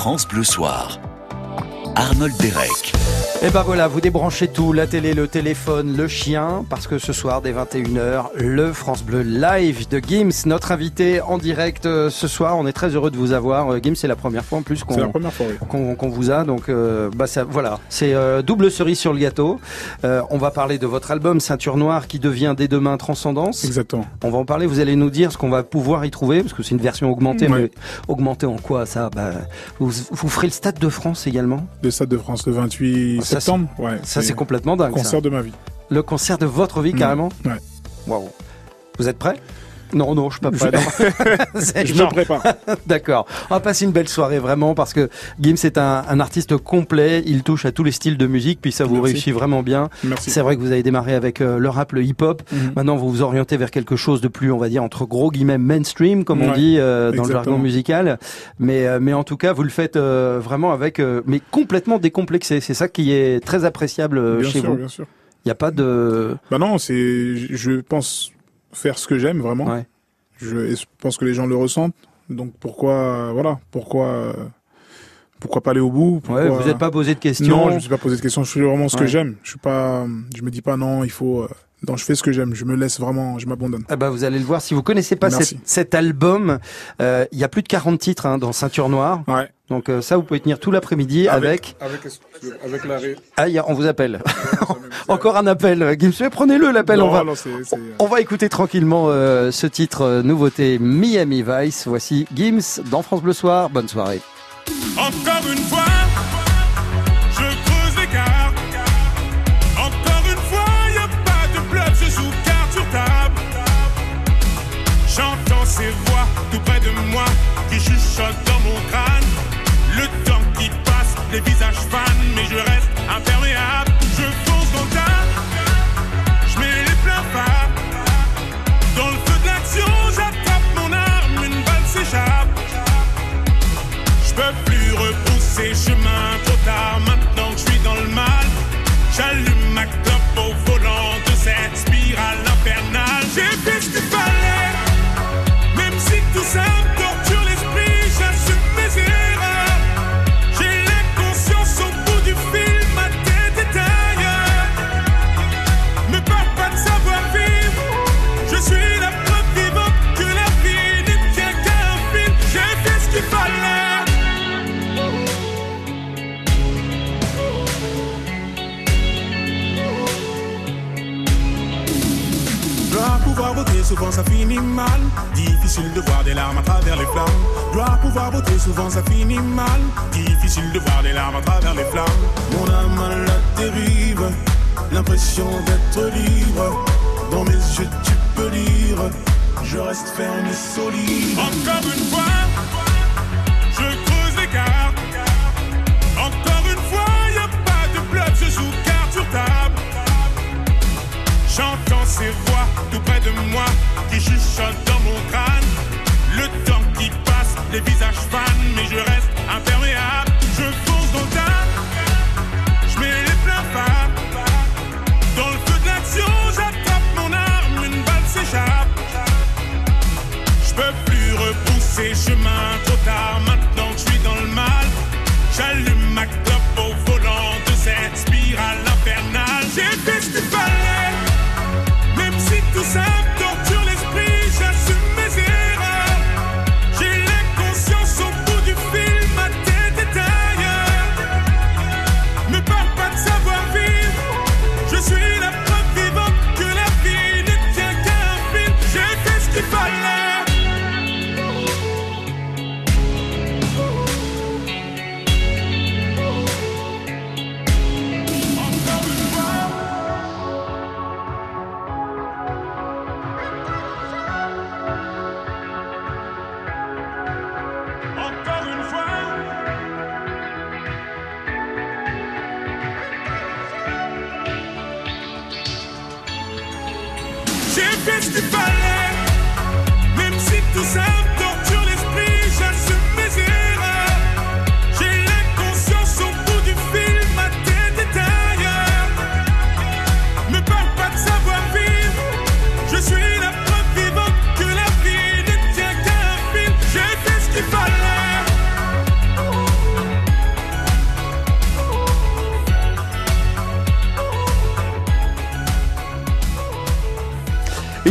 France Bleu Soir. Arnold Derek. Et ben voilà, vous débranchez tout, la télé, le téléphone, le chien, parce que ce soir, dès 21h, le France Bleu Live de Gims, notre invité en direct euh, ce soir. On est très heureux de vous avoir. Euh, Gims, c'est la première fois en plus qu'on qu'on vous a. Donc euh, bah ça, voilà, c'est double cerise sur le gâteau. on va parler de votre album Ceinture Noire qui devient dès demain Transcendance. Exactement. On va en parler, vous allez nous dire ce qu'on va pouvoir y trouver, parce que c'est une version augmentée, mais augmentée en quoi ça bah, vous, vous ferez le Stade de France également? Le Stade de France le 28 septembre. Ouais, ça c'est complètement dingue. Concert de ma vie. Le concert de votre vie, carrément Ouais. Waouh. Vous êtes prêts? Non, non, je suis pas prêt. je me prépare. D'accord. On va passer une belle soirée vraiment parce que Gims est un, un, artiste complet. Il touche à tous les styles de musique, puis ça vous réussit vraiment bien. C'est vrai que vous avez démarré avec euh, le rap, le hip-hop. Mhm. Maintenant, vous vous orientez vers quelque chose de plus, on va dire entre gros guillemets mainstream, comme on dit euh, dans le jargon musical. Mais euh, mais en tout cas, vous le faites vraiment avec, mais complètement décomplexé. C'est ça qui est très appréciable bien chez sûr, vous. Bien sûr. Il n'y a pas de. Bah non, c'est. Je pense faire ce que j'aime vraiment. Je, je, pense que les gens le ressentent. Donc pourquoi, voilà, pourquoi, pourquoi pas aller au bout Vous n'êtes pas posé de questions. Non, je me suis pas posé de questions. Je fais vraiment ce que j'aime. Je suis pas, je me dis pas non, il faut. Euh, je fais ce que j'aime, je me laisse vraiment, je m'abandonne. Eh ben, vous allez le voir, si vous connaissez pas cet, album, euh, il y a plus de 40 titres hein, dans Ceinture Noire. Ouais. Donc euh, ça, vous pouvez tenir tout l'après-midi avec... Avec, avec, la... Ah, on vous appelle. Encore un appel. Gims, prenez-le l'appel. On, va, on va écouter tranquillement euh, ce titre euh, nouveauté Miami Vice. Voici Gims dans France Bleu Soir. Bonne soirée. Encore une fois, souvent ça finit mal. Difficile de voir des larmes à travers les flammes. Peux plus repousser chemin trop tard, maintenant que je suis dans le mal. J'allume ma clope au volant de cette spirale infernale.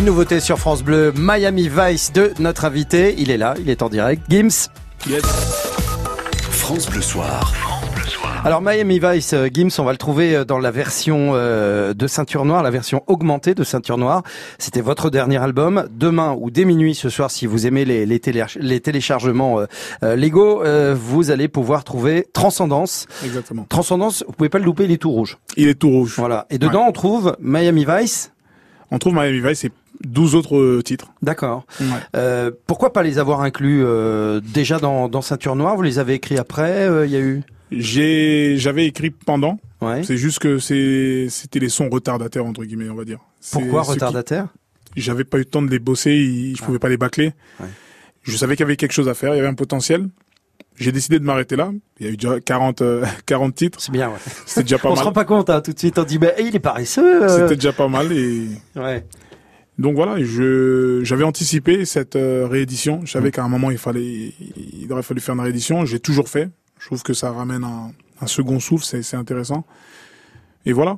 Nouveauté sur France Bleu, Miami Vice de notre invité. Il est là, il est en direct. Gims. Yes. France Bleu Soir. Alors Miami Vice, euh, Gims, on va le trouver euh, dans la version euh, de Ceinture Noire, la version augmentée de Ceinture Noire. C'était votre dernier album. Demain ou dès minuit ce soir, si vous aimez les, les, les téléchargements Lego, vous allez pouvoir trouver Transcendance. Exactement. Transcendance, vous pouvez pas le louper, il est tout rouge. Il est tout rouge. Voilà. Et dedans, on trouve Miami Vice. On trouve Miami Vice et 12 autres titres. D'accord. Euh, pourquoi pas les avoir inclus déjà dans, dans Ceinture Noire? Vous les avez écrits après Il y a eu? J'ai, j'avais écrit pendant. Ouais. C'est juste que c'est, c'était les sons retardataires entre guillemets, on va dire. Pourquoi retardataires? J'avais pas eu le temps de les bosser, je ah. pouvais pas les bâcler. Ouais. Je savais qu'il y avait quelque chose à faire, il y avait un potentiel. J'ai décidé de m'arrêter là. Il y a eu déjà 40, 40 euh, titres. C'est bien, ouais. C'était déjà pas on mal. On se rend pas compte, hein, tout de suite. On dit, bah, il est paresseux. Euh. C'était déjà pas mal et. Ouais. Donc voilà, je j'avais anticipé cette euh, réédition. Je savais mm. qu'à un moment il fallait, il aurait fallu faire une réédition. J'ai toujours fait. Je trouve que ça ramène un, un second souffle, c'est intéressant. Et voilà.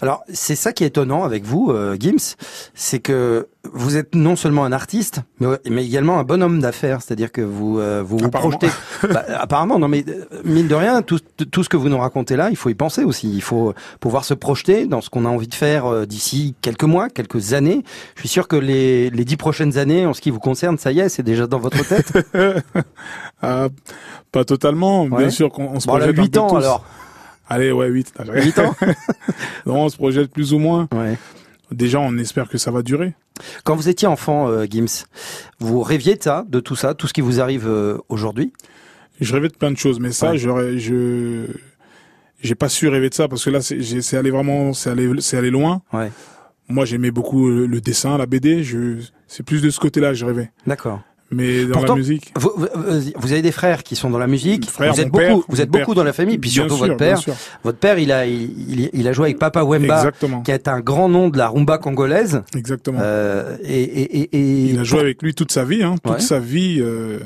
Alors c'est ça qui est étonnant avec vous, euh, Gims, c'est que vous êtes non seulement un artiste, mais, mais également un bon homme d'affaires, c'est-à-dire que vous euh, vous, vous projetez. bah, apparemment, non, mais euh, mine de rien, tout, tout ce que vous nous racontez là, il faut y penser aussi. Il faut pouvoir se projeter dans ce qu'on a envie de faire euh, d'ici quelques mois, quelques années. Je suis sûr que les les dix prochaines années, en ce qui vous concerne, ça y est, c'est déjà dans votre tête. ah, pas totalement, bien sûr qu'on se bon, projette. 8 ans alors. Allez, ouais, 8. 8 ans Non, on se projette plus ou moins. Ouais. Déjà, on espère que ça va durer. Quand vous étiez enfant, euh, Gims, vous rêviez de ça, de tout ça, tout ce qui vous arrive euh, aujourd'hui? Je rêvais de plein de choses, mais ça, je, j'ai pas su rêver de ça parce que là, c'est allé vraiment, c'est allé, c'est allé loin. Ouais. Moi, j'aimais beaucoup le, le, dessin, la BD. Je, c'est plus de ce côté-là que je rêvais. D'accord mais dans la musique. Vous, vous, avez des frères qui sont dans la musique. vous êtes beaucoup, vous êtes beaucoup dans la famille, puis surtout votre père. Votre père, il a, il, il, a joué avec Papa Wemba, Exactement. qui est un grand nom de la rumba congolaise. Exactement. Euh, et, et, et, il a joué avec lui toute sa vie, hein, toute sa vie. Euh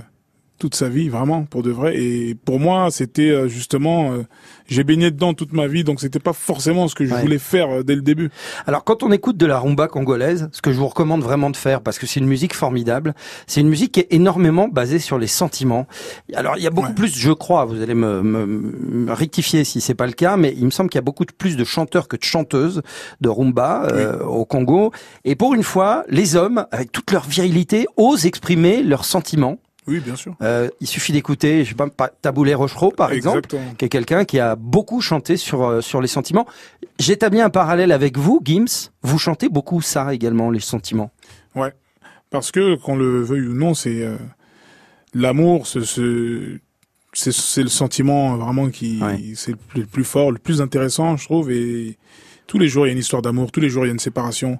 toute sa vie, vraiment, pour de vrai. Et pour moi, c'était euh, justement, euh, j'ai baigné dedans toute ma vie, donc c'était pas forcément ce que je voulais faire euh, dès le début. Alors, quand on écoute de la rumba congolaise, ce que je vous recommande vraiment de faire, parce que c'est une musique formidable, c'est une musique qui est énormément basée sur les sentiments. Alors, il y a beaucoup plus, je crois, vous allez me, me, rectifier si c'est pas le cas, mais il me semble qu'il y a beaucoup plus de chanteurs que de chanteuses de rumba au Congo. Et pour une fois, les hommes, avec toute leur virilité, osent exprimer leurs sentiments oui, bien sûr. Euh, il suffit d'écouter, je sais pas, Taboulé Rochereau, par exemple, qui est quelqu'un qui a beaucoup chanté sur euh, sur les sentiments. J'établis un parallèle avec vous, Gims. Vous chantez beaucoup ça également, les sentiments. Ouais, parce que qu'on le veuille ou non, c'est euh, l'amour, c'est c'est le sentiment vraiment qui c'est le plus fort, le plus intéressant, je trouve. Et tous les jours, il y a une histoire d'amour. Tous les jours, il y a une séparation.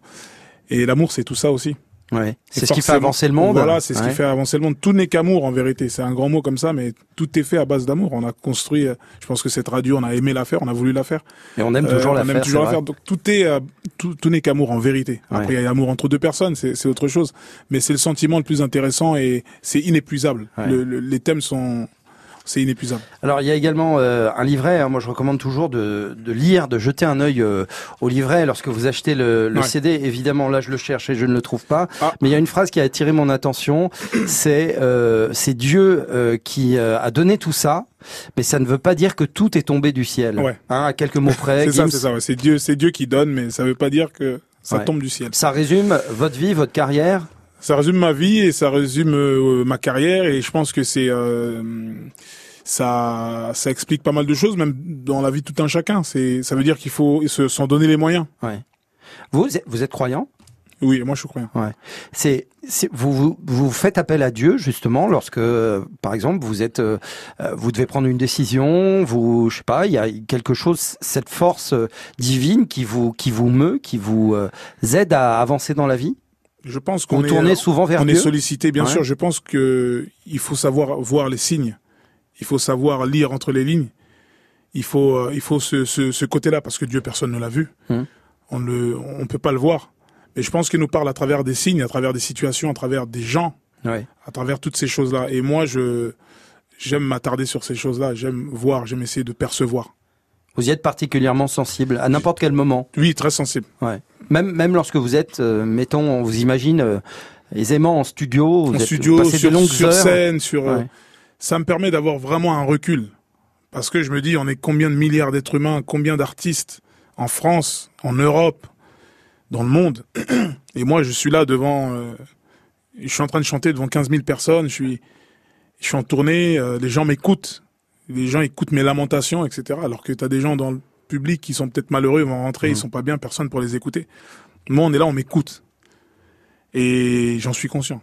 Et l'amour, c'est tout ça aussi. Ouais. C'est ce qui fait avancer le monde. Voilà, c'est ce qui fait avancer le monde. Tout n'est qu'amour en vérité. C'est un grand mot comme ça, mais tout est fait à base d'amour. On a construit. Euh, je pense que cette radio, on a aimé la faire, on a voulu la faire. Et on aime toujours euh, la faire. On aime toujours la faire. Donc tout est, euh, tout, tout n'est qu'amour en vérité. Après, il y a l'amour entre deux personnes, c'est autre chose. Mais c'est le sentiment le plus intéressant et c'est inépuisable. les thèmes sont c'est inépuisable. Alors il y a également euh, un livret. Hein. moi je recommande toujours de, de, lire, de jeter un œil euh, au livret lorsque vous achetez le, le CD. Évidemment là je le cherche et je ne le trouve pas. Ah. Mais il y a une phrase qui a attiré mon attention. C'est euh, c'est Dieu euh, qui a donné tout ça. Mais ça ne veut pas dire que tout est tombé du ciel. Ouais. Hein, à quelques mots près. c'est ça, c'est ça. C'est Dieu, c'est Dieu qui donne, mais ça ne veut pas dire que ça tombe du ciel. Ça résume votre vie, votre carrière. Ça résume ma vie et ça résume ma carrière et je pense que c'est ça, ça explique pas mal de choses, même dans la vie de tout un chacun. C'est, ça veut dire qu'il faut s'en donner les moyens. Ouais. Vous, vous êtes croyant? Oui, moi je suis croyant. Ouais. C'est, vous, vous, vous faites appel à Dieu justement lorsque, par exemple, vous êtes, euh, vous devez prendre une décision. Vous, je sais pas, il y a quelque chose, cette force divine qui vous, qui vous meut, qui vous euh, aide à avancer dans la vie? Je pense qu'on est, souvent vers on est sollicité, bien sûr. Je pense que il faut savoir voir les signes il faut savoir lire entre les lignes. Il faut, euh, il faut ce, ce, ce côté-là parce que Dieu personne ne l'a vu. Hum. On ne, on peut pas le voir. Mais je pense qu'il nous parle à travers des signes, à travers des situations, à travers des gens, à travers toutes ces choses-là. Et moi, je, j'aime m'attarder sur ces choses-là. J'aime voir, j'aime essayer de percevoir. Vous y êtes particulièrement sensible à n'importe quel moment. Oui, très sensible. Ouais. Même même lorsque vous êtes, euh, mettons, on vous imagine euh, aisément en studio, vous en êtes, studio, sur, sur, longues sur heures. scène, sur. Ouais. ça me permet d'avoir vraiment un recul, parce que je me dis, on est combien de milliards d'êtres humains, combien d'artistes en France, en Europe, dans le monde, et moi je suis là devant, euh, je suis en train de chanter devant 15 000 personnes, je suis, je suis en tournée, euh, les gens m'écoutent, les gens écoutent mes lamentations, etc. Alors que tu as des gens dans le public qui sont peut-être malheureux, ils vont rentrer, ils sont pas bien, personne pour les écouter. Moi, on est là, on m'écoute. Et j'en suis conscient.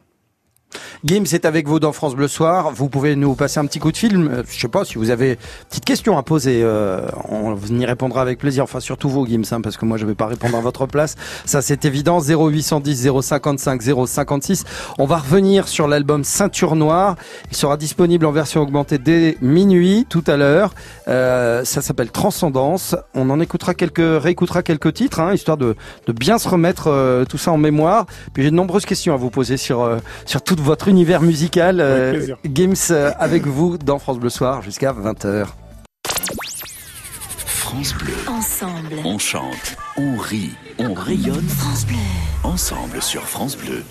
Gims est avec vous dans France Bleu Soir. Vous pouvez nous passer un petit coup de film. Euh, Je sais pas si vous avez petite question à poser. Euh, on y répondra avec plaisir. Enfin, surtout vous, Gims, hein, parce que moi, je vais pas répondre à votre place. Ça, c'est évident. 0810 055 056. On va revenir sur l'album Ceinture Noire. Il sera disponible en version augmentée dès minuit tout à l'heure. Euh, ça s'appelle Transcendance. On en écoutera quelques, réécoutera quelques titres, hein, histoire de, bien se remettre tout ça en mémoire. Puis j'ai de nombreuses questions à vous poser sur sur toute votre univers musical. Euh, Avec. Gims euh, avec vous dans France Bleu Soir jusqu'à 20h. France Bleu. Ensemble. On chante, on rit, on rayonne France Bleu. ensemble sur France Bleu.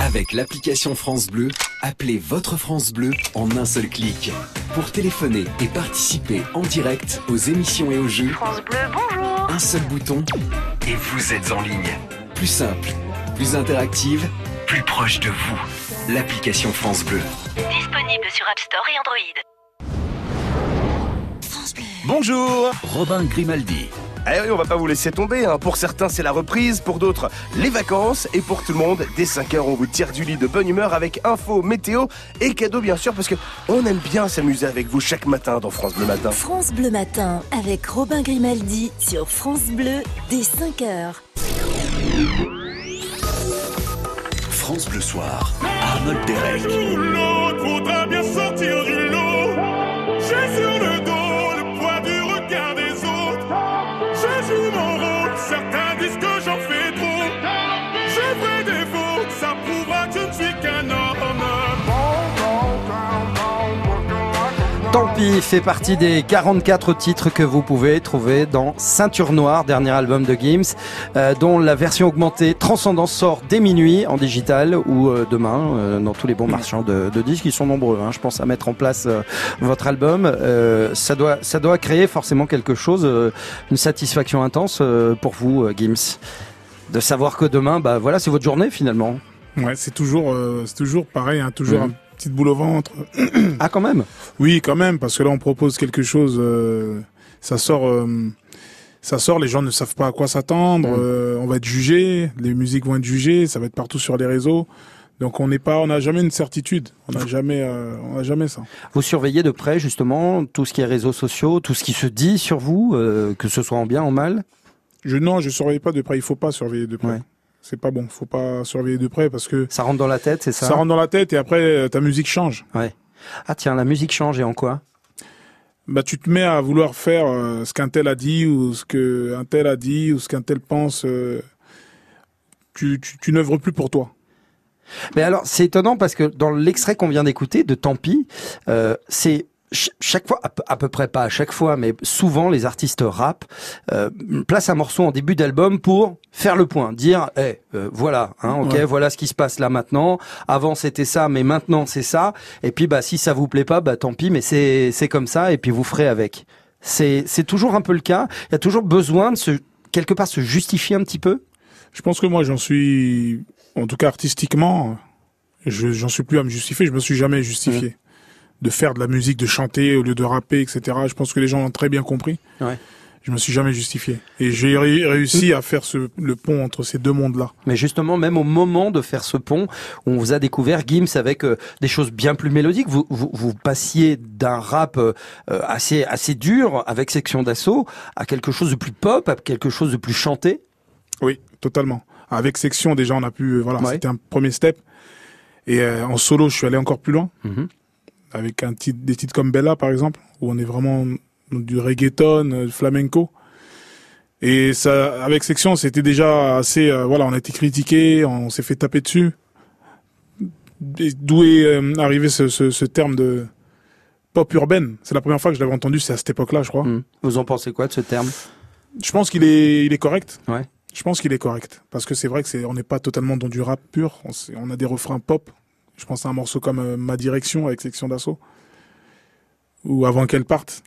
Avec l'application France Bleu, appelez votre France Bleu en un seul clic. Pour téléphoner et participer en direct aux émissions et aux jeux, France Bleu, bonjour. un seul bouton et vous êtes en ligne. Plus simple, plus interactive, plus proche de vous. L'application France Bleu. Disponible sur App Store et Android. France Bleu. Bonjour Robin Grimaldi. Eh oui, on va pas vous laisser tomber. hein. Pour certains, c'est la reprise. Pour d'autres, les vacances. Et pour tout le monde, dès 5h, on vous tire du lit de bonne humeur avec info, météo et cadeaux, bien sûr, parce que on aime bien s'amuser avec vous chaque matin dans France Bleu Matin. France Bleu Matin avec Robin Grimaldi sur France Bleu dès 5h. France Bleu Soir. Arnold Derek. L'autre faudra bien sortir du lot. Tant pis fait partie des 44 titres que vous pouvez trouver dans Ceinture Noire, dernier album de Gims, euh, dont la version augmentée Transcendance sort dès minuit en digital ou euh, demain euh, dans tous les bons marchands de, de disques. Ils sont nombreux, hein, je pense, à mettre en place euh, votre album. Euh, ça doit, ça doit créer forcément quelque chose, euh, une satisfaction intense euh, pour vous, Gims, de savoir que demain, bah voilà, c'est votre journée finalement. Ouais, c'est toujours, euh, c'est toujours pareil, hein, toujours un petit boule au ventre. Ah quand même? Oui, quand même, parce que là, on propose quelque chose. euh, ça sort, euh, ça sort. Les gens ne savent pas à quoi s'attendre. Mhm. euh, on va être jugé. Les musiques vont être jugées. Ça va être partout sur les réseaux. Donc, on n'est pas, on n'a jamais une certitude. On n'a jamais, euh, on n'a jamais ça. Vous surveillez de près justement tout ce qui est réseaux sociaux, tout ce qui se dit sur vous, euh, que ce soit en bien ou en mal? Je non, je surveille pas de près. Il faut pas surveiller de près. Ouais. C'est pas bon. Faut pas surveiller de près parce que Ça rentre dans la tête, c'est ça ça, rentre dans la tête et après euh, ta musique change. Ah tiens, la musique change et en quoi? Bah, tu te mets à vouloir faire euh, ce qu'un tel a dit ou ce que un tel a dit ou ce qu'un tel pense. euh, tu, tu, tu n'œuvres plus pour toi. Mais alors, c'est étonnant parce que dans l'extrait qu'on vient d'écouter de Tant pis, euh, c'est chaque fois, à peu- près pas à chaque fois, mais souvent les artistes rap euh, placent un morceau en début d'album pour faire le point, dire, eh, euh, voilà, hein, ok, Ouais. voilà ce qui se passe là maintenant. Avant c'était ça, mais maintenant c'est ça. Et puis bah si ça vous plaît pas, bah tant pis, mais c'est c'est comme ça, et puis vous ferez avec. C'est c'est toujours un peu le cas. Il y a toujours besoin de se quelque part se justifier un petit peu. Je pense que moi, j'en suis, en tout cas artistiquement, je, j'en suis plus à me justifier. Je me suis jamais justifié de faire de la musique, de chanter au lieu de rapper, etc. Je pense que les gens ont très bien compris. Ouais. Je me suis jamais justifié. Et j'ai ré- réussi à faire ce, le pont entre ces deux mondes-là. Mais justement, même au moment de faire ce pont, on vous a découvert Gims avec euh, des choses bien plus mélodiques. Vous, vous, vous passiez d'un rap euh, assez assez dur avec section d'assaut à quelque chose de plus pop, à quelque chose de plus chanté. Oui, totalement. Avec section, déjà, on a pu, euh, voilà, Ouais. c'était un premier step. Et euh, en solo, je suis allé encore plus loin. Mhm. Avec un titre, des titres comme Bella par exemple, où on est vraiment du reggaeton, euh, flamenco. Et ça, avec Section, c'était déjà assez, euh, voilà, on a été critiqué, on s'est fait taper dessus. D'où est euh, arrivé ce, ce, ce terme de pop urbaine. C'est la première fois que je l'avais entendu, c'est à cette époque-là, je crois. Hmm. Vous en pensez quoi de ce terme? Je pense qu'il est, il est correct. Ouais. Je pense qu'il est correct parce que c'est vrai que c'est, on n'est pas totalement dans du rap pur. On, on, a des refrains pop. Je pense à un morceau comme euh, Ma Direction avec Section d'Assaut ou Avant qu'elle parte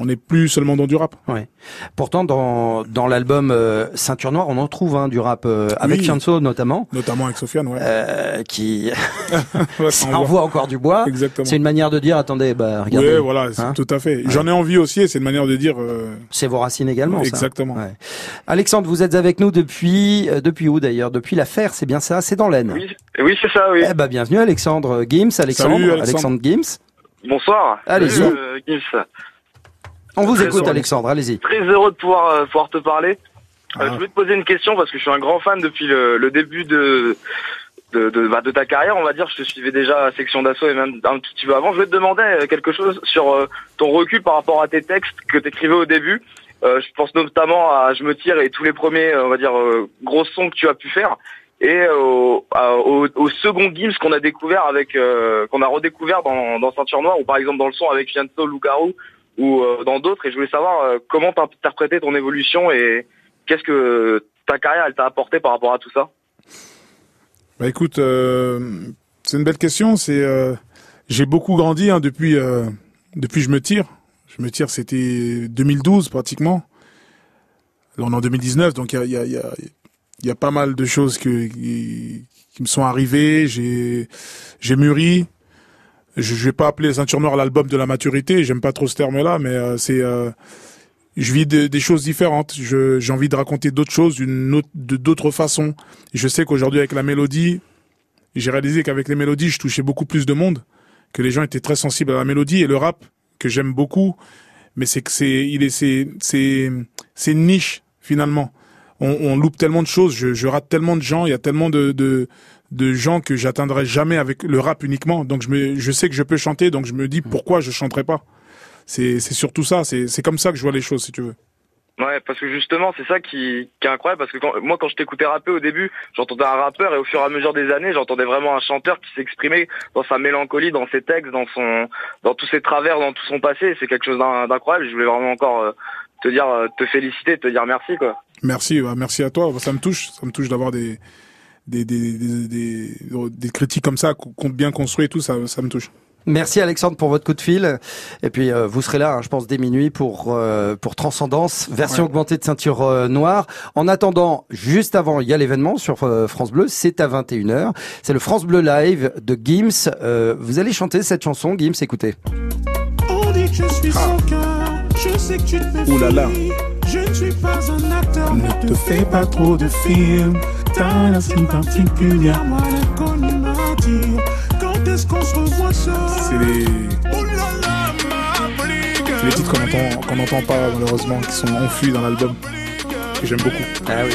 on n'est plus seulement dans du rap. Ouais. Pourtant, dans, dans l'album euh, Ceinture Noire, on en trouve hein, du rap euh, avec Fianso notamment. Notamment avec Sofiane, ouais. Euh, qui envoie encore du bois. Exactement. C'est une manière de dire, attendez, bah regardez. Oui, voilà, hein tout à fait. J'en ai envie aussi, c'est une manière de dire. Euh, c'est vos racines également. Exactement. Ça. Ouais. Alexandre, vous êtes avec nous depuis euh, depuis où d'ailleurs? Depuis l'affaire, c'est bien ça? C'est dans l'Aisne. Oui, oui c'est ça, oui. Eh ben bienvenue Alexandre Gims, Alexandre, Salut, Alexandre. Alexandre Gims. Bonsoir. Allez-y. Euh. On vous écoute, Alexandre, allez-y. Très heureux de pouvoir, euh, pouvoir te parler. Ah. Euh, je voulais te poser une question parce que je suis un grand fan depuis le, le début de de, de, bah, de, ta carrière, on va dire. Je te suivais déjà à Section d'Assaut et même un petit peu avant. Je voulais te demander euh, quelque chose sur euh, ton recul par rapport à tes textes que tu écrivais au début. Euh, je pense notamment à Je me tire et tous les premiers, on va dire, gros sons que tu as pu faire. Et au, au, au second Gims qu'on a découvert avec, qu'on a redécouvert dans, dans Ceinture Noire, ou par exemple dans le son avec Fianso Lugarou, ou euh, dans d'autres. Et je voulais savoir euh, comment t'as interprété ton évolution et qu'est-ce que ta carrière elle t'a apporté par rapport à tout ça? Bah écoute, euh, c'est une belle question. C'est j'ai beaucoup grandi hein, depuis depuis je me tire. Je me tire, c'était 2012 pratiquement. Là, on est en 2019, donc il y a, y, a, y a pas mal de choses que, qui, qui me sont arrivées. J'ai j'ai mûri je, je vais pas appeler Ceinture Noire l'album de la maturité, j'aime pas trop ce terme-là, mais euh, c'est, euh, je vis de, des choses différentes. j'ai envie de raconter d'autres choses, d'une autre, de d'autres façons. je sais qu'aujourd'hui avec la mélodie, j'ai réalisé qu'avec les mélodies, je touchais beaucoup plus de monde, que les gens étaient très sensibles à la mélodie et le rap que j'aime beaucoup, mais c'est que c'est, il est, c'est, c'est, c'est une niche finalement. On, on, loupe tellement de choses, je, je rate tellement de gens, il y a tellement de, de de gens que j'atteindrai jamais avec le rap uniquement. Donc je me, je sais que je peux chanter, donc je me dis pourquoi je chanterai pas. C'est, c'est surtout ça. C'est, c'est comme ça que je vois les choses, si tu veux. Ouais, parce que justement, c'est ça qui, qui est incroyable, parce que quand, moi, quand je t'écoutais rapper au début, j'entendais un rappeur, et au fur et à mesure des années, j'entendais vraiment un chanteur qui s'exprimait dans sa mélancolie, dans ses textes, dans son, dans tous ses travers, dans tout son passé. C'est quelque chose d'incroyable. Je voulais vraiment encore euh, te dire, euh, te féliciter, te dire merci, quoi. Merci, bah, merci à toi. Ça me touche, ça me touche d'avoir des, des, des, des, des, critiques comme ça, bien construit et tout, ça, ça me touche. Merci Alexandre pour votre coup de fil. Et puis euh, vous serez là, hein, je pense, dès minuit pour euh, pour Transcendance, version ouais. augmentée de ceinture euh, noire. En attendant, juste avant, il y a l'événement sur France Bleu, c'est à 21h. C'est le France Bleu Live de Gims. vous allez chanter cette chanson, Gims, écoutez. On dit que je suis ah. sans cœur, je sais que tu te Ouh là là. Pas un acteur, ne te fais pas trop de films. T'as. Moi, la collimature. Quand est-ce qu'on se revoit seul C'est les... les titres qu'on entend, qu'on n'entend pas malheureusement, qui sont enfuis dans l'album, que j'aime beaucoup. Ah oui.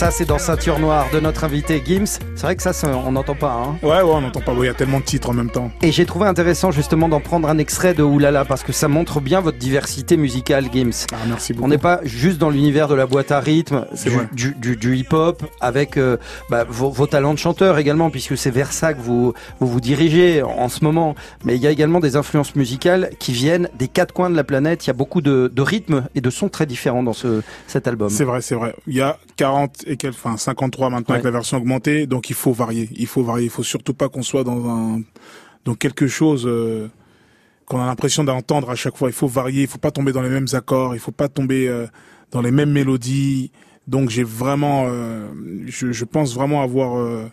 Ça, c'est dans Ceinture Noire de notre invité Gims. C'est vrai que ça, on n'entend pas. Hein. Ouais, ouais, on n'entend pas. Il y a tellement de titres en même temps. Et j'ai trouvé intéressant justement d'en prendre un extrait de Oulala parce que ça montre bien votre diversité musicale, Gims. Ah, merci beaucoup. On n'est pas juste dans l'univers de la boîte à rythme, du, vrai. du, du, du hip-hop, avec euh, bah, vos, vos, talents de chanteur également, puisque c'est vers ça que vous, vous vous dirigez en ce moment. Mais il y a également des influences musicales qui viennent des quatre coins de la planète. Il y a beaucoup de, de rythmes et de sons très différents dans ce, cet album. C'est vrai, c'est vrai. Il y a 40 et quelques, enfin 53 maintenant ouais. avec la version augmentée, donc il faut varier. Il faut varier. Il faut surtout pas qu'on soit dans un, dans quelque chose euh, qu'on a l'impression d'entendre à chaque fois. Il faut varier. Il faut pas tomber dans les mêmes accords. Il faut pas tomber euh, dans les mêmes mélodies. Donc j'ai vraiment, euh, je, je, pense vraiment avoir,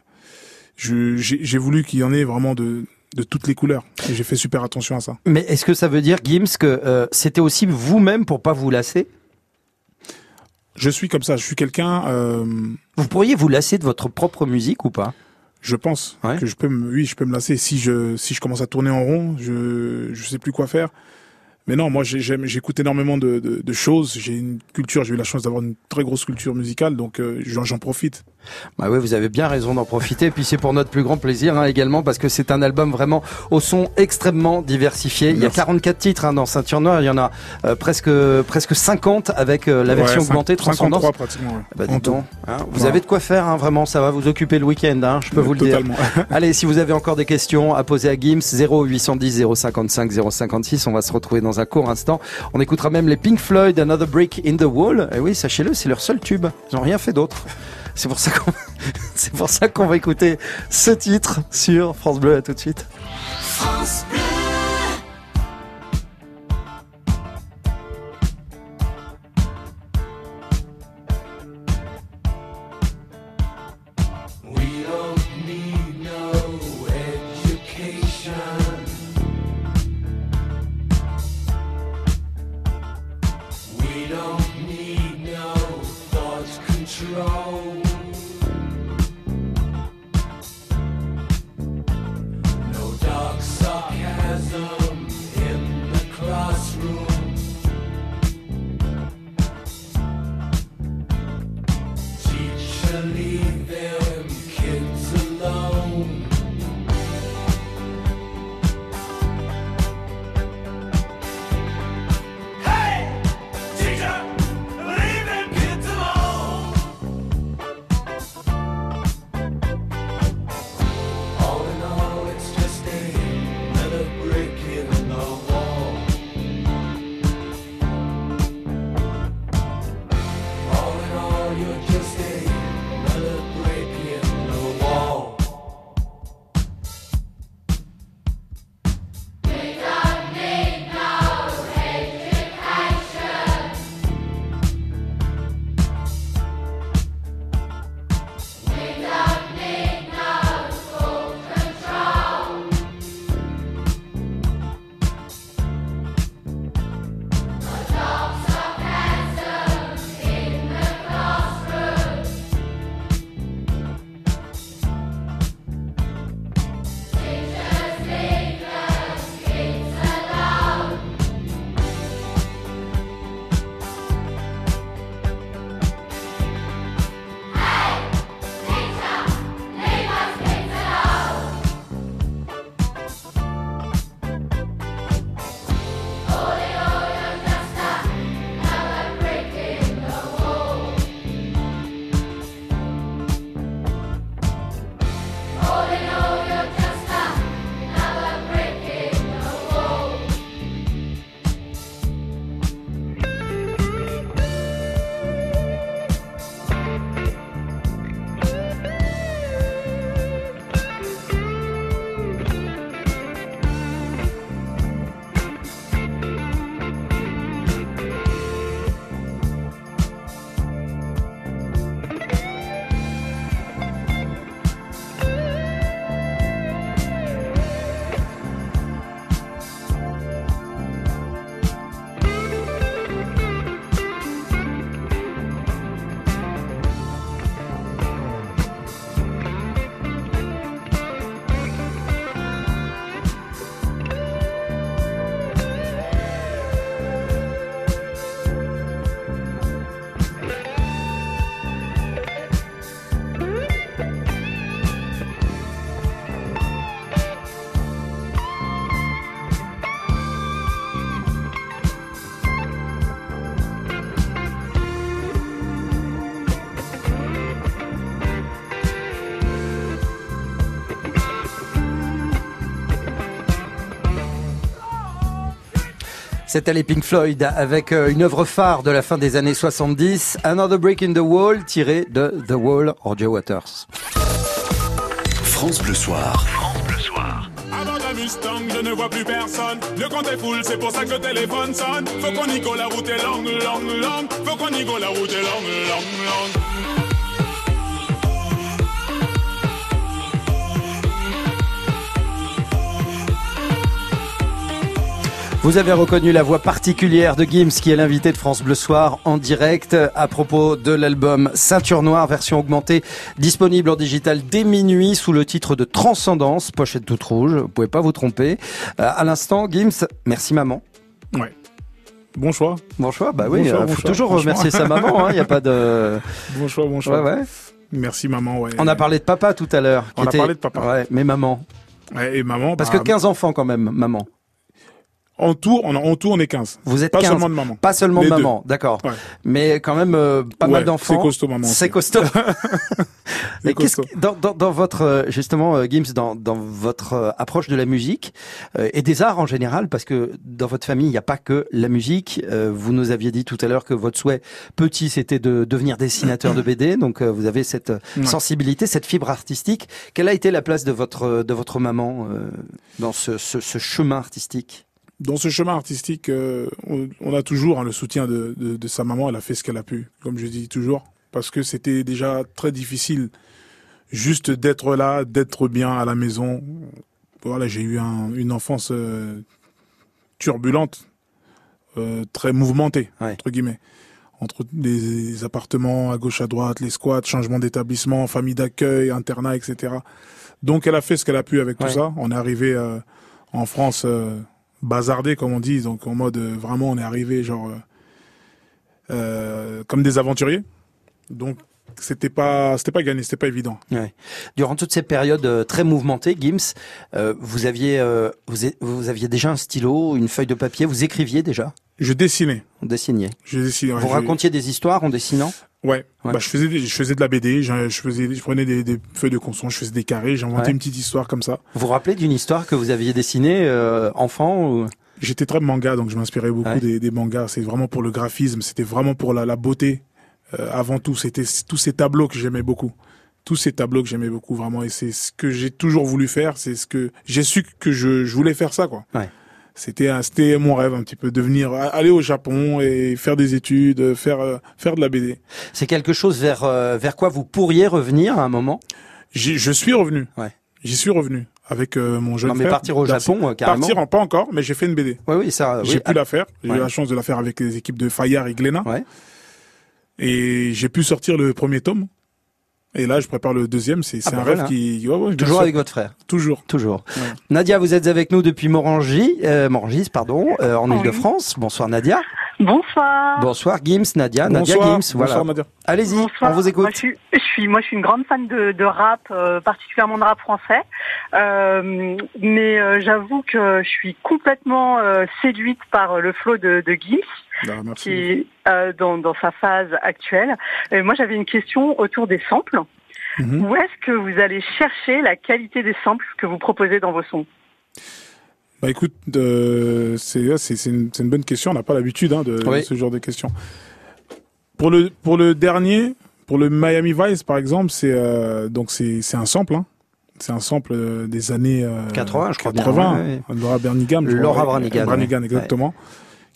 j'ai voulu qu'il y en ait vraiment de de toutes les couleurs. Et j'ai fait super attention à ça. Mais est-ce que ça veut dire, Gims, que c'était aussi vous-même pour pas vous lasser? Je suis comme ça. Je suis quelqu'un. Euh... Vous pourriez vous lasser de votre propre musique ou pas? Je pense ouais. que je peux. Me, oui, je peux me lasser si je si je commence à tourner en rond. Je je sais plus quoi faire. Mais non, moi j'écoute énormément de, de, de choses. J'ai une culture, j'ai eu la chance d'avoir une très grosse culture musicale, donc euh, j'en profite. Bah oui, vous avez bien raison d'en profiter. Puis c'est pour notre plus grand plaisir hein, également parce que c'est un album vraiment au son extrêmement diversifié. Il y a 44 titres hein, dans Ceinture Noire. Il y en a euh, presque presque 50 avec euh, la version augmentée Transcendance. 53 pratiquement. Bah, hein, vous avez de quoi faire hein, vraiment. Ça va vous occuper le week-end. Hein, je peux vous le dire. Allez, si vous avez encore des questions à poser à Gims, 0810 055 056. On va se retrouver dans un court instant. On écoutera même les Pink Floyd, Another Brick in the Wall. Et oui, sachez-le, c'est leur seul tube. Ils n'ont rien fait d'autre. C'est pour ça qu'on, va écouter ce titre sur France Bleu. À tout de suite. C'était les Pink Floyd avec euh, une œuvre phare de la fin des années 70, Another Break in the Wall, tiré de The Wall, Roger Waters. France Bleu Soir. France Bleu Soir. Avant la Mustang, je ne vois plus personne. Le compte est full, c'est pour ça que le téléphone sonne. Faut qu'on y go, la route est longue, longue, longue. Faut qu'on y go, la route est longue, longue, longue. Vous avez reconnu la voix particulière de Gims qui est l'invité de France Bleu Soir en direct à propos de l'album Ceinture Noire version augmentée disponible en digital dès minuit sous le titre de Transcendance, pochette toute rouge, vous pouvez pas vous tromper. Euh, à l'instant, Gims, merci maman. Ouais. Bon choix. Bon choix, bah oui, il faut toujours remercier sa maman, il hein, n'y a pas de... Bon choix, bon choix. Ouais, ouais. Merci maman, ouais. On a parlé de papa tout à l'heure. On a parlé de papa. Ouais, mais maman. Et maman. Parce que 15 bah, enfants quand même, maman. En tout, on, en tout, on est 15. Vous êtes pas 15. seulement de maman. Pas seulement de maman, d'accord. Mais quand même euh, pas mal d'enfants. C'est costaud, maman. C'est costaud. Mais costaud. dans, dans, dans, votre euh, justement, euh, Gims, dans, dans votre approche de la musique et des arts en général, parce que dans votre famille, il n'y a pas que la musique. vous nous aviez dit tout à l'heure que votre souhait petit, c'était de devenir dessinateur de BD. Donc vous avez cette sensibilité, cette fibre artistique. Quelle a été la place de votre de votre maman dans ce, ce, ce chemin artistique? Dans ce chemin artistique, euh, on, a toujours hein, le soutien de, de, de, sa maman. Elle a fait ce qu'elle a pu, comme je dis toujours, parce que c'était déjà très difficile juste d'être là, d'être bien à la maison. Voilà, j'ai eu un, une enfance euh, turbulente, euh, très mouvementée entre guillemets, entre les appartements à gauche à droite, les squats, changement d'établissement, famille d'accueil, internat, etc. Donc elle a fait ce qu'elle a pu avec tout ça. On est arrivé en France bazardé comme on dit, donc en mode euh, vraiment on est arrivé genre euh, euh, comme des aventuriers. Donc c'était pas c'était pas gagné, c'était pas évident. Ouais. Durant toutes ces périodes très mouvementées, Gims, vous aviez vous, vous, aviez déjà un stylo, une feuille de papier, vous écriviez déjà? Je dessinais. Dessiniez. Je dessinais. vous racontiez des histoires en dessinant? Ouais. Bah, je faisais, je faisais de la BD, je, faisais, je prenais des, des feuilles de conson, je faisais des carrés, j'inventais une petite histoire comme ça. Vous vous rappelez d'une histoire que vous aviez dessinée euh, enfant ou... J'étais très manga, donc je m'inspirais beaucoup des, des, mangas. C'est vraiment pour le graphisme, c'était vraiment pour la, la beauté. Euh, avant tout, c'était tous ces tableaux que j'aimais beaucoup. Tous ces tableaux que j'aimais beaucoup vraiment, et c'est ce que j'ai toujours voulu faire. C'est ce que j'ai su que je, je voulais faire ça, quoi. Ouais c'était c'était mon rêve un petit peu de venir aller au Japon et faire des études, faire euh, faire de la BD. C'est quelque chose vers euh, vers quoi vous pourriez revenir à un moment? Je suis revenu. Ouais. J'y suis revenu avec euh, mon jeune non, mais frère. partir au Japon carrément. Partir pas encore, mais j'ai fait une BD. Oui oui ça. J'ai oui. pu la faire. J'ai eu la chance de la faire avec les équipes de Fayard et Glénat. Ouais. Et j'ai pu sortir le premier tome. Et là, je prépare le deuxième. C'est ah un bah rêve qui. Ouais, Toujours avec votre frère. Toujours. Toujours. Nadia, vous êtes avec nous depuis Morangy, euh, Morangis, pardon, euh, en Ile-de-France. Bonsoir Nadia. Bonsoir. Bonsoir Gims, Nadia. Nadia Gims, voilà. Bonsoir Nadia. Allez-y, on vous écoute. Moi, je, suis, je, suis, moi, je suis une grande fan de, de rap, euh, particulièrement de rap français. Euh, mais euh, j'avoue que je suis complètement euh, séduite par le flow de, de Gims. Ah, qui est dans, dans, sa phase actuelle. Et moi, j'avais une question autour des samples. Mhm. Où est-ce que vous allez chercher la qualité des samples que vous proposez dans vos sons bah écoute, euh, c'est une, une, bonne question. On n'a pas l'habitude hein, de, ce genre de questions. Pour le pour le dernier, pour le Miami Vice par exemple, c'est euh, donc c'est un sample. Hein. C'est un sample euh, des années 80, je crois 80. Bien, Laura Bernigam. Laura Branigan. Branigan, exactement,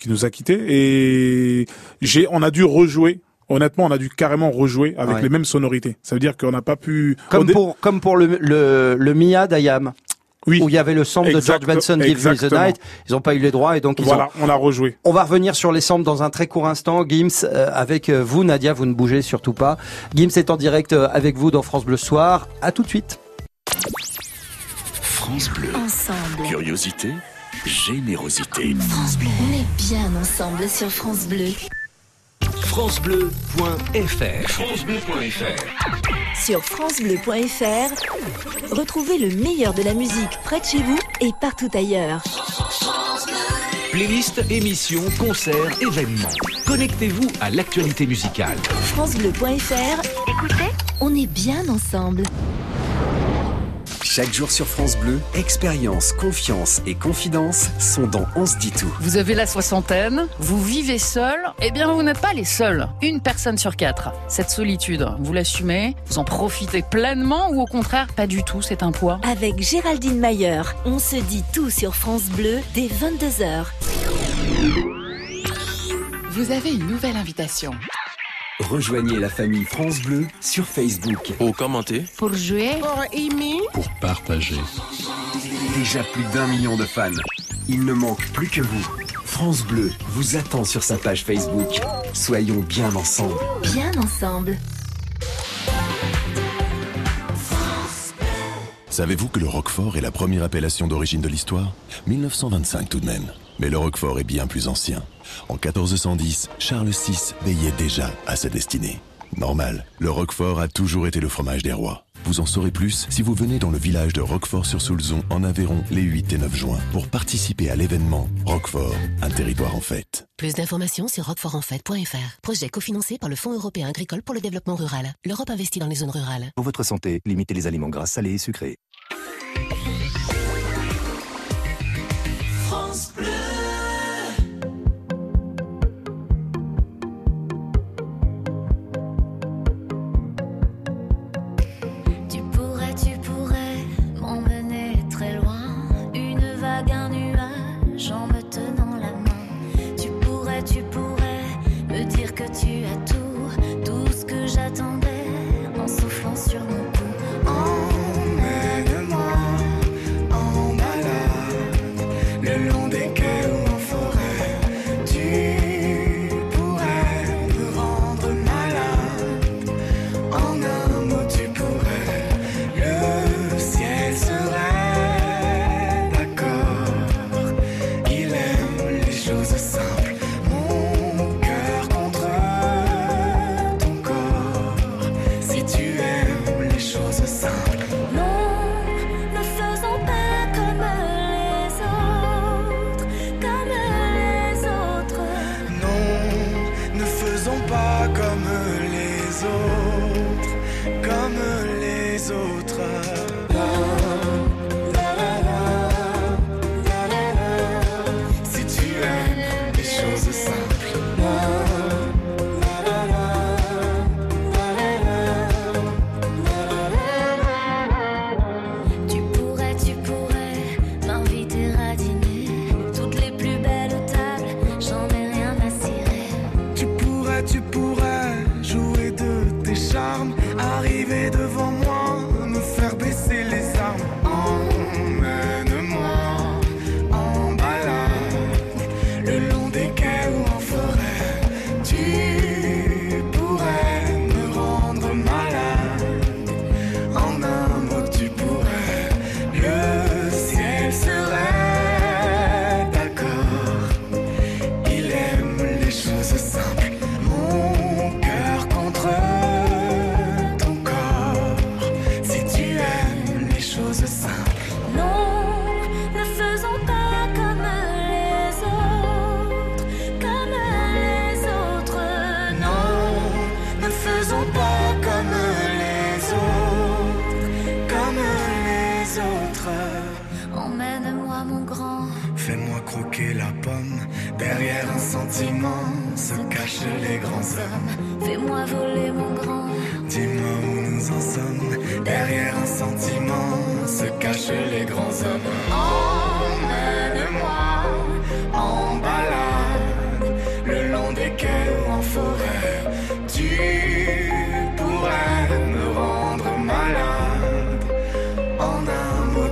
qui nous a quittés. Et j'ai, on a dû rejouer honnêtement, on a dû carrément rejouer avec les mêmes sonorités. Ça veut dire qu'on n'a pas pu. Comme pour comme pour le le, le Mia d'Ayam. Oui. Où il y avait le sample de George Benson, Give Me the Night. Ils n'ont pas eu les droits et donc ils voilà, on a rejoué. On va revenir sur les samples dans un très court instant. Gims, euh, avec euh, vous, Nadia, vous ne bougez surtout pas. Gims est en direct euh, avec vous dans France Bleu Soir. À tout de suite. France Bleu. Ensemble. Curiosité, générosité. France Bleu. On est bien ensemble sur France Bleu francebleu.fr. francebleu.fr. Sur francebleu.fr, retrouvez le meilleur de la musique près de chez vous et partout ailleurs. Playlist, émissions, concerts, événements. Connectez-vous à l'actualité musicale. francebleu.fr. Écoutez, on est bien ensemble. Chaque jour sur France Bleu, expérience, confiance et confidence sont dans On se dit tout. Vous avez la soixantaine, vous vivez seul, eh bien vous n'êtes pas les seuls. Une personne sur quatre. Cette solitude, vous l'assumez, vous en profitez pleinement ou au contraire pas du tout, c'est un poids? Avec Géraldine Mayer, on se dit tout sur France Bleu dès 22h. Vous avez une nouvelle invitation. Rejoignez la famille France Bleu sur Facebook. Pour commenter. Pour jouer. Pour aimer. Pour partager. Déjà plus d'un million de fans. Il ne manque plus que vous. France Bleu vous attend sur sa page Facebook. Soyons bien ensemble. Bien ensemble. Savez-vous que le Roquefort est la première appellation d'origine de l'histoire? 1925 tout de même. Mais le Roquefort est bien plus ancien. En 1410, Charles VI veillait déjà à sa destinée. Normal, le Roquefort a toujours été le fromage des rois. Vous en saurez plus si vous venez dans le village de Roquefort-sur-Soulzon en Aveyron les 8 et 9 juin pour participer à l'événement Roquefort, un territoire en fête. Plus d'informations sur roquefortenfête.fr. Projet cofinancé par le Fonds européen agricole pour le développement rural. L'Europe investit dans les zones rurales. Pour votre santé, limitez les aliments gras salés et sucrés.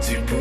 tu peux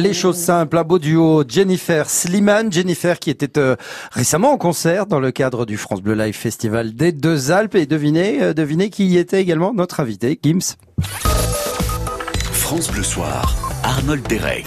les choses simples, un beau duo, Jennifer Sliman, Jennifer qui était euh, récemment en concert dans le cadre du France Bleu Live Festival des Deux Alpes et devinez, euh, devinez qui y était également notre invité, Gims. France Bleu Soir, Arnold Derek.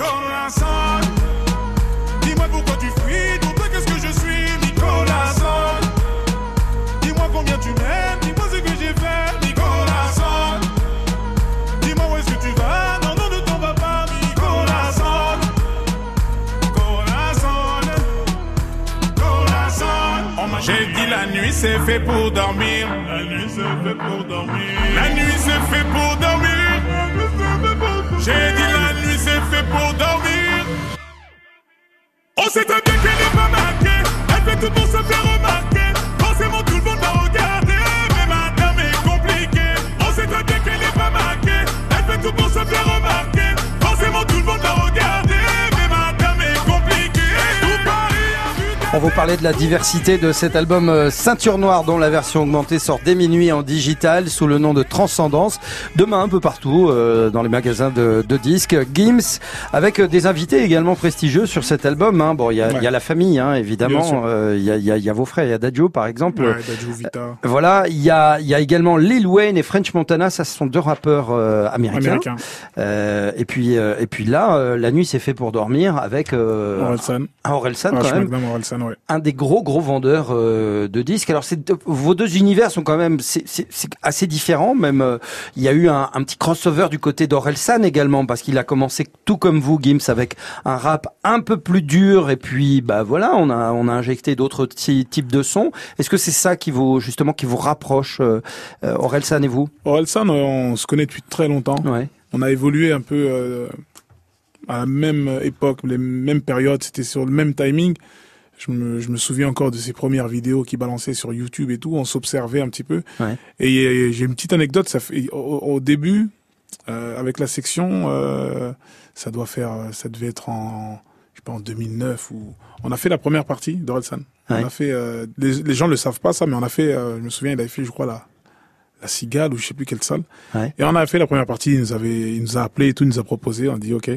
fait pour dormir. La nuit c'est fait pour dormir. La nuit c'est fait pour dormir. J'ai dit la nuit c'est fait pour dormir. Oh, On sait très bien qu'elle n'est pas marquée. Elle fait tout pour se faire remarquer. Vous parler de la diversité de cet album euh, Ceinture Noire dont la version augmentée sort dès minuit en digital sous le nom de Transcendance. Demain un peu partout euh, dans les magasins de, de, disques. Gims avec euh, des invités également prestigieux sur cet album. Hein. Bon, il y a, y a, la famille hein, évidemment. Il y, a, y, a, y, a, vos frères, il y a Dadjo par exemple. Ouais, Dadjo Vita. voilà, il y a, y a également Lil Wayne et French Montana. Ça, ce sont deux rappeurs américains. Américain. et puis et puis là, la nuit c'est fait pour dormir avec Orelsan. Orelsan quand même. Ouais. Un des gros gros vendeurs euh, de disques. Alors vos deux univers sont quand même c'est assez différents. Même euh, il y a eu un, un petit crossover du côté d'Orelsan également parce qu'il a commencé tout comme vous Gims avec un rap un peu plus dur et puis bah voilà on a on a injecté d'autres types de sons. Est-ce que c'est ça qui vous justement qui vous rapproche euh, Orelsan et vous? Orelsan on se connaît depuis très longtemps. Ouais. On a évolué un peu euh, à la même époque, les mêmes périodes, c'était sur le même timing. Je me, je me, souviens encore de ces premières vidéos qui balançaient sur YouTube et tout. On s'observait un petit peu. Ouais. Et j'ai une petite anecdote. Ça fait, au, au début, euh, avec la section, euh, ça doit faire, ça devait être en, je sais pas, en 2009 ou on a fait la première partie d'Orelsan. Ouais. On a fait, euh, les, les, gens le savent pas ça, mais on a fait, je me souviens, il avait fait, je crois la, la Cigale ou je sais plus quelle salle. Ouais. Et on a fait la première partie. Il nous avait, il nous a appelé et tout, il nous a proposé. On a dit ok.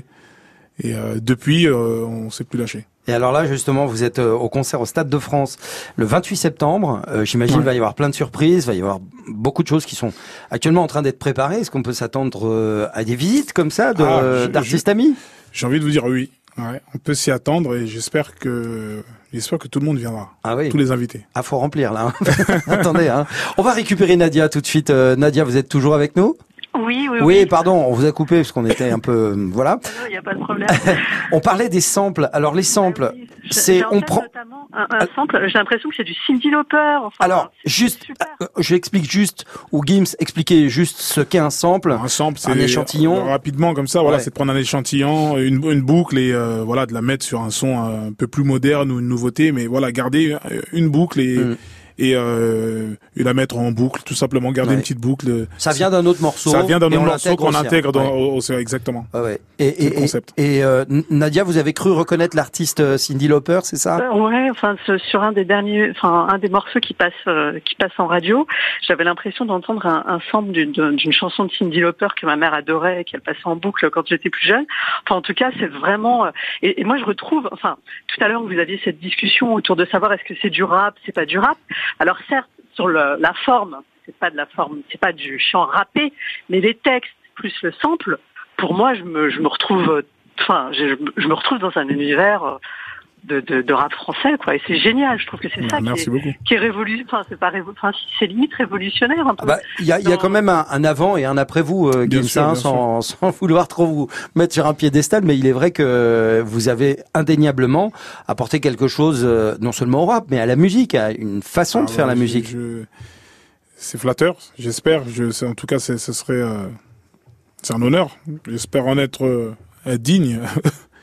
Et euh, depuis, euh, on s'est plus lâché. Et alors là, justement, vous êtes au concert au Stade de France le 28 septembre. Euh, J'imagine Ouais. il va y avoir plein de surprises, il va y avoir beaucoup de choses qui sont actuellement en train d'être préparées. Est-ce qu'on peut s'attendre euh, à des visites comme ça de- Ah, d'artistes amis? J'ai envie de vous dire oui. Ouais, on peut s'y attendre et j'espère que j'espère que tout le monde viendra. Ah oui. Tous les invités. Ah, faut remplir là. hein. Attendez, hein. on va récupérer Nadia tout de suite. Euh, Nadia, vous êtes toujours avec nous? Oui, oui, Oui, oui. pardon, on vous a coupé parce qu'on était un peu euh, voilà. Il n'y a pas de problème. On parlait des samples. Alors les samples, J'ai- c'est on prend. notamment un, un sample. J'ai l'impression que c'est du Cindy Lauper. Enfin, Alors, juste, euh, je explique juste, ou Gims expliquez juste ce qu'est un sample. Un sample, c'est un échantillon. euh, rapidement comme ça. Voilà, Ouais. c'est de prendre un échantillon, une, une boucle et euh, voilà de la mettre sur un son un peu plus moderne ou une nouveauté, mais voilà garder une boucle et Mm. Et, euh, et la mettre en boucle, tout simplement garder Ouais. une petite boucle. Ça vient d'un autre morceau. Ça vient d'un autre on morceau qu'on aussi, intègre dans, ouais. au- au- exactement. Ah ouais. Et, et, le concept. et, et, euh, Nadia, vous avez cru reconnaître l'artiste euh, Cindy Lauper, c'est ça? Euh, ouais, enfin ce- sur un des derniers, enfin un des morceaux qui passe euh, qui passe en radio, j'avais l'impression d'entendre un, un sample d'une d'une chanson de Cindy Lauper que ma mère adorait et qu'elle passait en boucle quand j'étais plus jeune. Enfin en tout cas c'est vraiment euh, et, et moi je retrouve, enfin tout à l'heure vous aviez cette discussion autour de savoir est-ce que c'est du rap, c'est pas du rap. Alors certes sur le, la forme, c'est pas de la forme, c'est pas du chant rappé, mais les textes plus le sample, pour moi je me je me retrouve, enfin je, je me retrouve dans un univers euh, de, de, de rap français, quoi. Et c'est génial. Je trouve que c'est ça Merci qui est, beaucoup. qui est révolutionnaire. Enfin, c'est pas révo- enfin, c'est limite révolutionnaire un peu. Ah bah, Il y a, il y a quand même un, un avant et un après vous, euh, sans, sans vouloir trop vous mettre sur un piédestal, mais il est vrai que vous avez indéniablement apporté quelque chose, euh, non seulement au rap, mais à la musique, à une façon de Ah, faire ouais, la je- musique. je- C'est flatteur, j'espère. Je, c'est- en tout cas, c'est- ce serait, euh, c'est un honneur. J'espère en être euh, digne.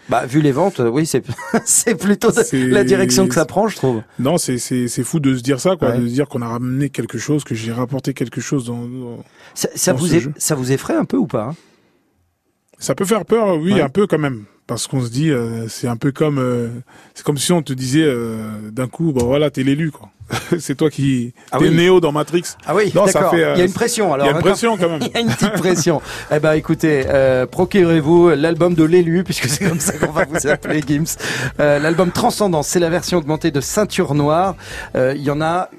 Bah, vu les ventes, euh, oui, c'est c'est plutôt la direction que ça prend, je trouve. non, c'est c'est c'est fou de se dire ça, quoi, Ouais. de se dire qu'on a ramené quelque chose, que j'ai rapporté quelque chose dans. dans- Ça, ça dans vous ce est- jeu. ça vous effraie un peu ou pas hein? Ça peut faire peur, oui, Ouais. un peu quand même, parce qu'on se dit, euh, c'est un peu comme, euh, c'est comme si on te disait euh, d'un coup, bon voilà, t'es l'élu, quoi. c'est toi qui, Ah t'es oui. Néo dans Matrix. Ah oui, d'accord. euh, Il y a une pression alors. Il y a une d'accord. pression quand même. Il y a une petite pression. eh ben, écoutez, euh, procurez-vous l'album de l'élu, puisque c'est comme ça qu'on va vous appeler, Gims. Euh, l'album Transcendance, c'est la version augmentée de Ceinture Noire. Il y en a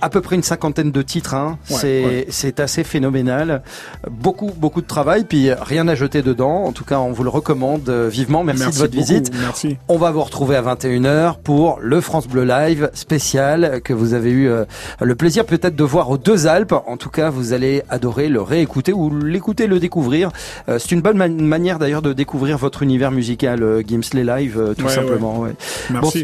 à peu près une cinquantaine de titres. Hein. Ouais, c'est ouais. c'est assez phénoménal. Beaucoup, beaucoup de travail, puis rien à jeter dedans. En tout cas, on vous le recommande vivement. Merci, Merci de votre beaucoup, visite. Merci. On va vous retrouver à 21h pour le France Bleu Live spécial que vous avez eu euh, le plaisir peut-être de voir aux Deux Alpes. En tout cas, vous allez adorer le réécouter ou l'écouter, le découvrir. Euh, c'est une bonne man- manière d'ailleurs de découvrir votre univers musical, euh, Gims les Live, euh, tout Ouais, simplement. ouais. Merci.